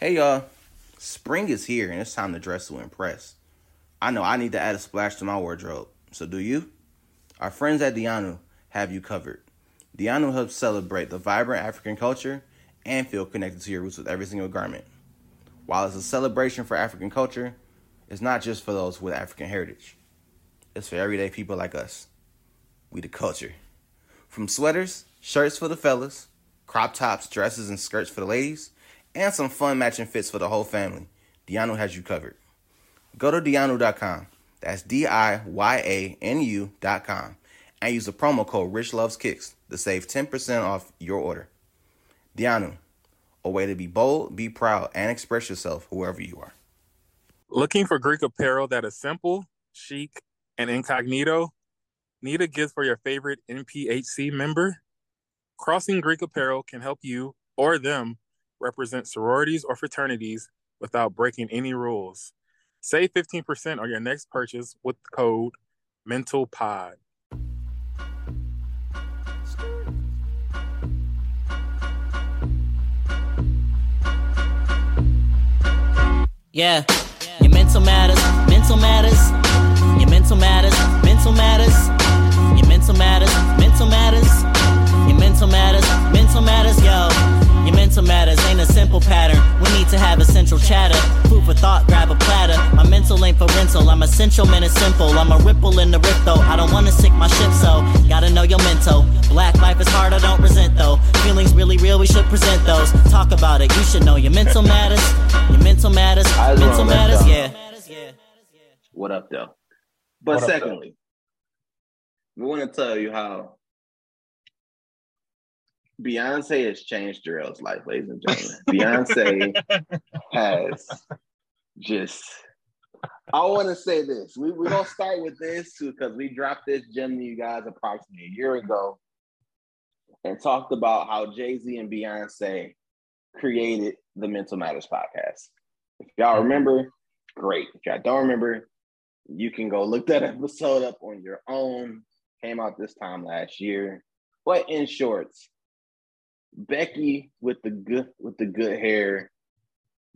Hey y'all, spring is here and it's time to dress to impress. I know I need to add a splash to my wardrobe, so do you? Our friends at Diyanu have you covered. Diyanu helps celebrate the vibrant African culture and feel connected to your roots with every single garment. While it's a celebration for African culture, it's not just for those with African heritage. It's for everyday people like us. We the culture. From sweaters, shirts for the fellas, crop tops, dresses, and skirts for the ladies, and some fun matching fits for the whole family. Diyanu has you covered. Go to Diyanu.com. That's D I Y A N U.com. And use the promo code Rich Loves Kicks to save 10% off your order. Diyanu, a way to be bold, be proud, and express yourself whoever you are. Looking for Greek apparel that is simple, chic, and incognito? Need a gift for your favorite NPHC member? Crossing Greek Apparel can help you or them represent sororities or fraternities without breaking any rules. Save 15% on your next purchase with the code MENTALPOD. Yeah, your mental matters, mental matters, simple pattern. We need to have a central chatter. Food for thought, grab a platter. My mental ain't for rental. I'm essential, man, it's simple. I'm a ripple in the rift, though. I don't wanna sink my ship, so gotta know your mental. Black life is hard, I don't resent, though. Feelings really real, we should present those. Talk about it, you should know your mental matters. Your mental matters, I mental matters, yeah. What up, though? But What up, though? secondly, we want to tell you how Beyonce has changed Jerrell's life, ladies and gentlemen. Beyonce has just. I want to say this. We we're gonna start with this because we dropped this gem to you guys approximately a year ago, and talked about how Jay Z and Beyonce created the Mental Matters podcast. If y'all mm-hmm. remember, great. If y'all don't remember, you can go look that episode up on your own. Came out this time last year. But in shorts, Becky with the good with the good hair,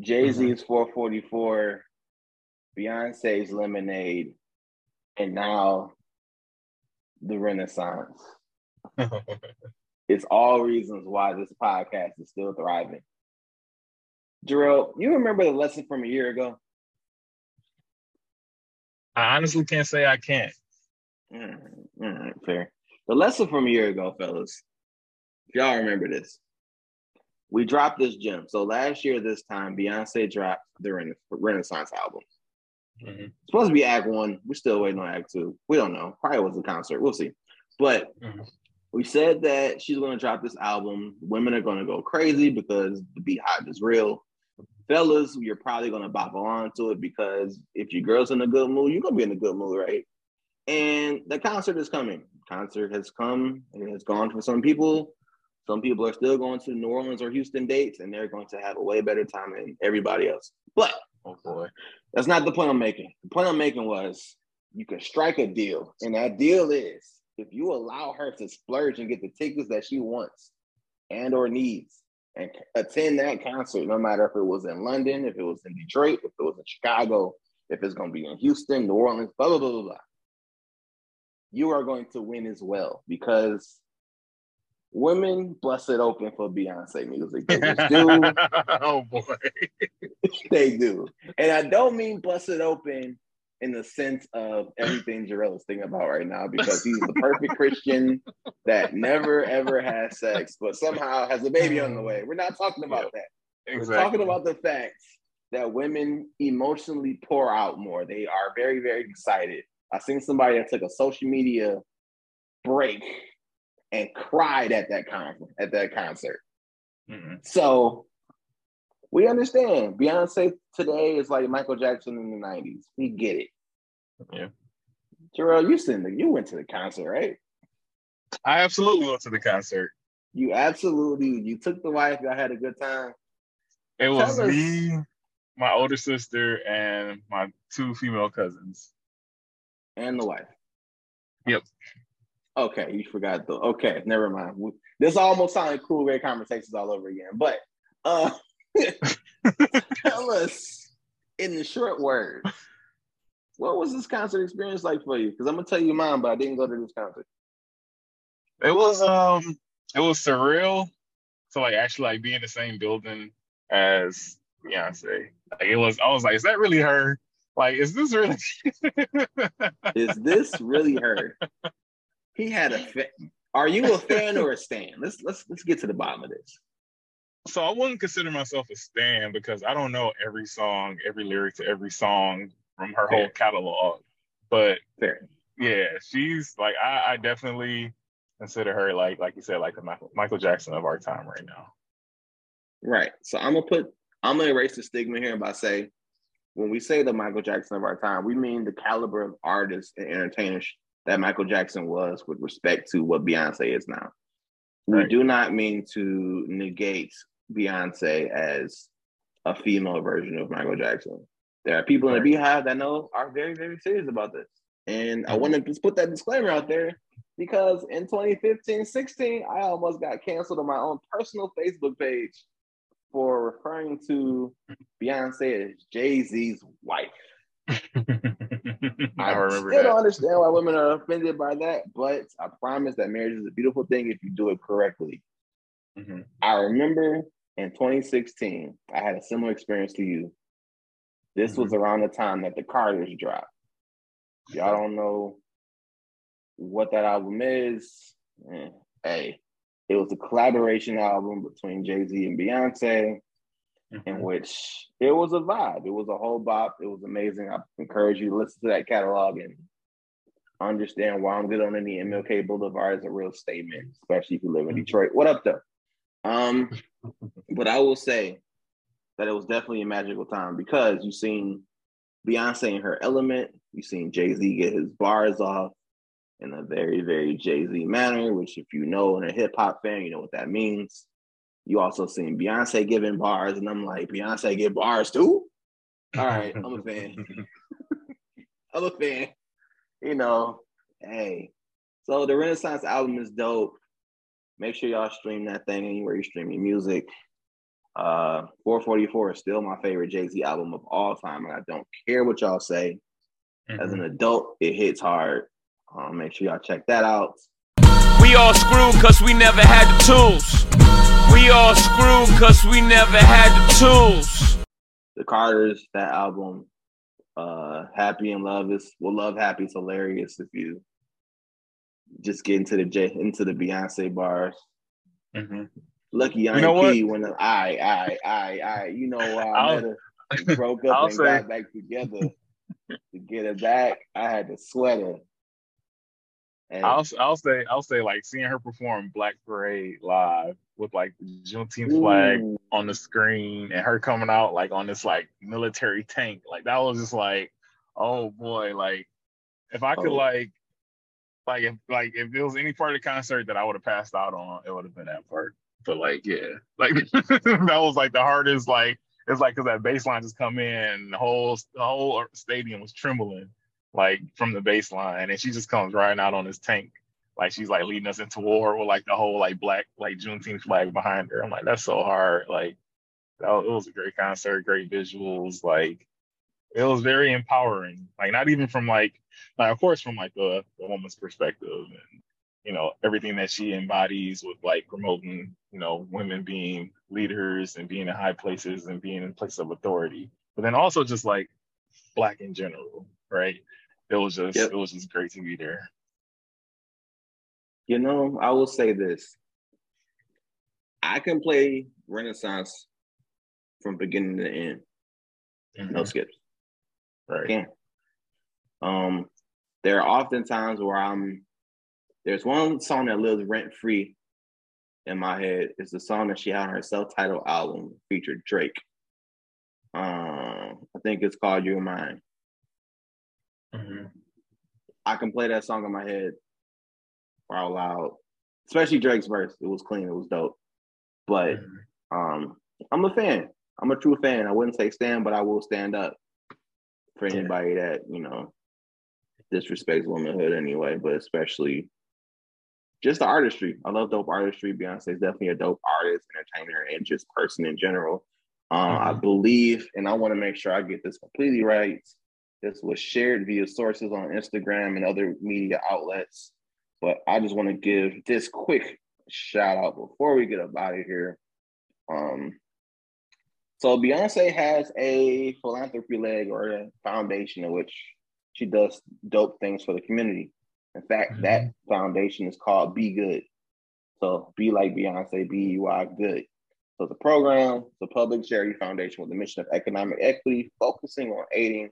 Jay Z's 444, Beyonce's Lemonade, and now the Renaissance. It's all reasons why this podcast is still thriving. Jerrell, you remember the lesson from a year ago? I honestly can't say I can't. Mm, mm, fair. The lesson from a year ago, fellas. If y'all remember this, we dropped this gem. So last year, this time, Beyonce dropped the Rena- Renaissance album. Mhm. Supposed to be Act One. We're still waiting on Act Two. We don't know. Probably was a concert. We'll see. But Mhm. we said that she's going to drop this album. Women are going to go crazy because the beehive is real. Fellas, you're probably going to bop along to it because if your girl's in a good mood, you're going to be in a good mood, right? And the concert is coming. Concert has come and it has gone for some people. Some people are still going to New Orleans or Houston dates, and they're going to have a way better time than everybody else. But Oh boy. that's not the point I'm making. The point I'm making was you can strike a deal, and that deal is if you allow her to splurge and get the tickets that she wants and or needs, and attend that concert, no matter if it was in London, if it was in Detroit, if it was in Chicago, if it's going to be in Houston, New Orleans, blah blah blah blah blah. You are going to win as well because women bust it open for Beyonce music. They do oh boy. they do. And I don't mean bust it open in the sense of everything Jerrell is thinking about right now because he's the perfect Christian that never ever has sex, but somehow has a baby on the way. We're not talking about that. We're talking about the fact that women emotionally pour out more. They are very, very excited. I seen somebody that took a social media break and cried at that concert at that concert. Mhm. So we understand Beyonce today is like Michael Jackson in the 90s. We get it. Yeah. Jerrell, you the, you went to the concert, right? I absolutely went to the concert. You absolutely you took the wife, y'all had a good time. It was us- me, my older sister, and my two female cousins. And the wife. Yep. Okay, you forgot the okay, never mind. This almost sounded cool, great conversations all over again. But uh in the short words, what was this concert experience like for you? Because I'm gonna tell you mine, but I didn't go to this concert. It was um it was surreal to like actually like be in the same building as Beyonce. Like it was I was like, is that really her? Like, is this really Is this really her? He had a fa- are you a fan or a stan? Let's let's let's get to the bottom of this. so I wouldn't consider myself a stan because I don't know every song, every lyric to every song from her whole catalog. But Fair. yeah, she's like I, I definitely consider her like like you said, like the Michael, Michael Jackson of our time right now. Right. So I'm gonna put I'm gonna erase the stigma here by say when we say the Michael Jackson of our time, we mean the caliber of artists and entertainers that Michael Jackson was with respect to what Beyonce is now. We do not mean to negate Beyonce as a female version of Michael Jackson. There are people in the Right. Beehive that know are very, very serious about this. And I Mhm. want to just put that disclaimer out there because in 2015 16, I almost got canceled on my own personal Facebook page for referring to Beyonce as Jay Z's wife. I remember still that. don't understand why women are offended by that, but I promise that marriage is a beautiful thing if you do it correctly. Mhm. I remember in 2016, I had a similar experience to you. This was around the time that the Carters dropped. Y'all don't know what that album is. Eh, Hey, it was a collaboration album between Jay Z and Beyonce in Mhm. which it was a vibe. It was a whole bop. It was amazing. I encourage you to listen to that catalog and understand why I'm good on any MLK Boulevard is a real statement, especially if you live in Detroit. What up, though? Um, but I will say that it was definitely a magical time because you've seen Beyonce in her element. you've seen Jay Z get his bars off in a very, very Jay Z manner, which, if you know, and a hip hop fan, you know what that means. You also seen Beyonce giving bars, and I'm like, Beyonce get bars too? All right, I'm a fan. I'm a fan. You know, hey. So the Renaissance album is dope. Make sure y'all stream that thing anywhere you stream your music. Uh, 444 is still my favorite Jay Z album of all time, and I don't care what y'all say. As an adult, it hits hard. Um, make sure y'all check that out. We all screwed cause we never had the tools. We all screwed cause we never had the tools. The Carters, that album, uh, Happy and Love is well, Love Happy is hilarious if you just get into the J into the Beyonce bars. Mhm. Lucky I You know ain't P when the I I I I you know why I I'll- broke up I'll and say- got back together to get her back. I had to sweat her. And I'll I'll say I'll say like seeing her perform Black Parade live with like the Juneteenth flag Ooh, on the screen and her coming out like on this like military tank like that was just like oh boy like if I could Oh. like like if like if there was any part of the concert that I would have passed out on it would have been that part. But like yeah like that was like the hardest like it's like because that bass line just come in the whole the whole uh, stadium was trembling like from the baseline, and she just comes riding out on this tank like she's like leading us into war with like the whole like black like Juneteenth flag behind her. I'm like, that's so hard. Like that was, it was a great concert, great visuals. Like it was very empowering. Like not even from like like of course from like the, the woman's perspective and you know everything that she embodies with like promoting you know women being leaders and being in high places and being in places of authority. But then also just like black in general, right? It was just Yep. it was just great to be there. You know, I will say this. I can play Renaissance from beginning to end, no Mhm. skips. Right. can. Um, there are often times where I'm. There's one song that lives rent free in my head. It's the song that she had on her self-titled album featured Drake. Um, I think it's called "You're Mine." Mhm. I can play that song in my head for out loud, especially Drake's verse. It was clean. It was dope. But Mhm. um, I'm a fan. I'm a true fan. I wouldn't say stand, but I will stand up for Yeah. anybody that you know disrespects womanhood anyway. But especially just the artistry. I love dope artistry. Beyonce is definitely a dope artist, entertainer, and just person in general. Uh, I Mhm. believe, and I want to make sure I get this completely right. This was shared via sources on Instagram and other media outlets. But I just want to give this quick shout out before we get up out of here. Um, so Beyonce has a philanthropy leg or a foundation in which she does dope things for the community. In fact, that foundation is called BeyGOOD. So be like Beyonce, B U I good. So the program, the public charity foundation with the mission of economic equity, focusing on aiding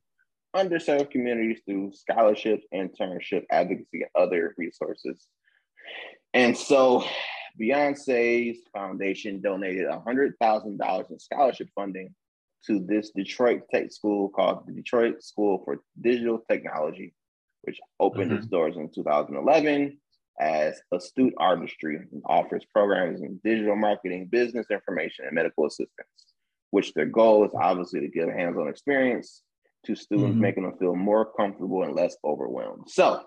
underserved communities through scholarships, internship, advocacy, and other resources. And so Beyonce's foundation donated $100,000 in scholarship funding to this Detroit tech school called the Detroit School for Digital Technology, which opened its mm-hmm. doors in 2011 as Astute Artistry and offers programs in digital marketing, business information, and medical assistance, which their goal is obviously to give hands-on experience to students, Mhm. making them feel more comfortable and less overwhelmed. So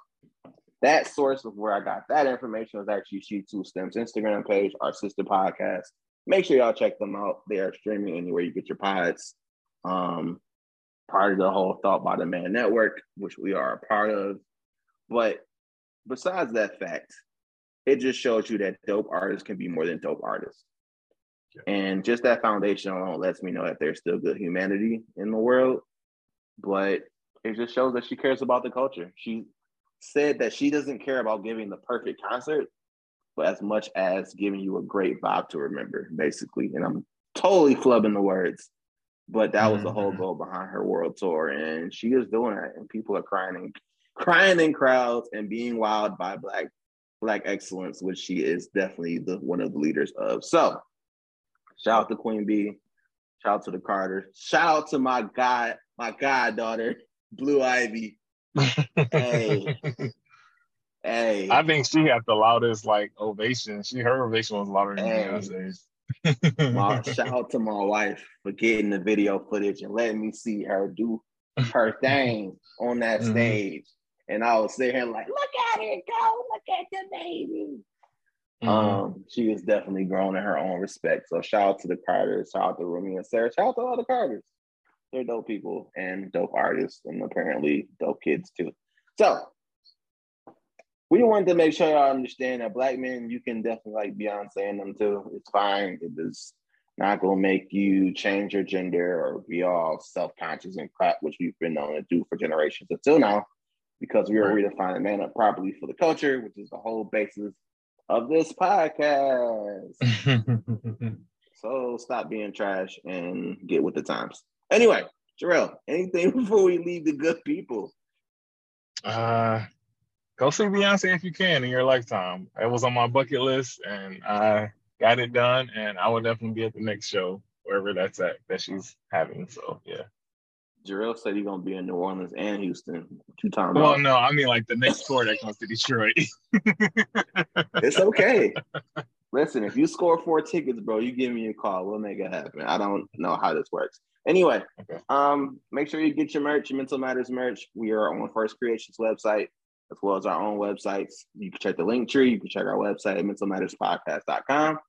that source of where I got that information was actually She Two Stems Instagram page, our sister podcast. Make sure y'all check them out. They are streaming anywhere you get your pods. Um, part of the whole Thought by the Man Network, which we are a part of. But besides that fact, it just shows you that dope artists can be more than dope artists. And just that foundation alone lets me know that there's still good humanity in the world. But it just shows that she cares about the culture. She said that she doesn't care about giving the perfect concert, but as much as giving you a great vibe to remember, basically. And I'm totally flubbing the words, but that was the whole Mhm. goal behind her world tour. And she is doing that, and people are crying and crying in crowds and being wowed by black black excellence, which she is definitely the one of the leaders of. So shout out to Queen Bee, shout out to the Carter, shout out to my god, my goddaughter, Blue Ivy. Hey. Hey, I think she had the loudest like ovation. She her ovation was louder than Hey. Beyonce's. my, shout out to my wife for getting the video footage and letting me see her do her thing on that Mhm. stage. And I was sitting here like, look at it go, look at the baby. Mhm. Um, she is definitely grown in her own respect. So shout out to the Carters, shout out to Rumi and Sir, shout out to all the Carters. They're dope people and dope artists, and apparently dope kids too. So we wanted to make sure y'all understand that black men, you can definitely like Beyonce and them too. It's fine. It is not gonna make you change your gender or be all self-conscious and crap, which we've been known to do for generations until now, because we are redefining man up properly for the culture, which is the whole basis of this podcast. So stop being trash and get with the times. Anyway, Jerrell, anything before we leave the good people? Uh, go see Beyonce if you can in your lifetime. It was on my bucket list, and I got it done. And I will definitely be at the next show, wherever that's at that she's having. So yeah. Jerrell said he's gonna be in New Orleans and Houston two times. Well, no, I mean like the next tour that comes to Detroit. It's okay. Listen, if you score four tickets, bro, you give me a call. We'll make it happen. I don't know how this works. Anyway, Okay. um, make sure you get your merch, your Mental Matters merch. We are on First Creations website as well as our own websites. You can check the link tree. You can check our website at mentalmatterspodcast.com.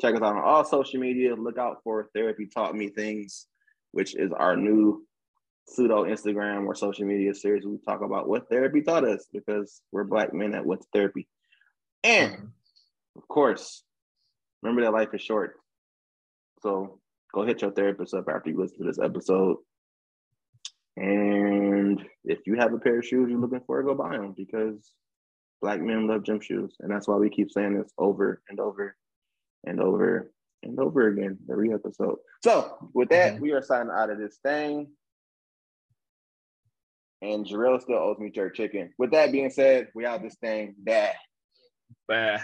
Check us out on all social media. Look out for Therapy Taught Me Things, which is our new pseudo Instagram or social media series. We talk about what therapy taught us because we're black men at to therapy. And of course, remember that life is short. So go hit your therapist up after you listen to this episode. And if you have a pair of shoes you're looking for, go buy them because black men love gym shoes. And that's why we keep saying this over and over and over and over again every episode. So with that, Mhm. we are signing out of this thing. And Jerrell still owes me jerk chicken. With that being said, we out this thing. Bad. Bad.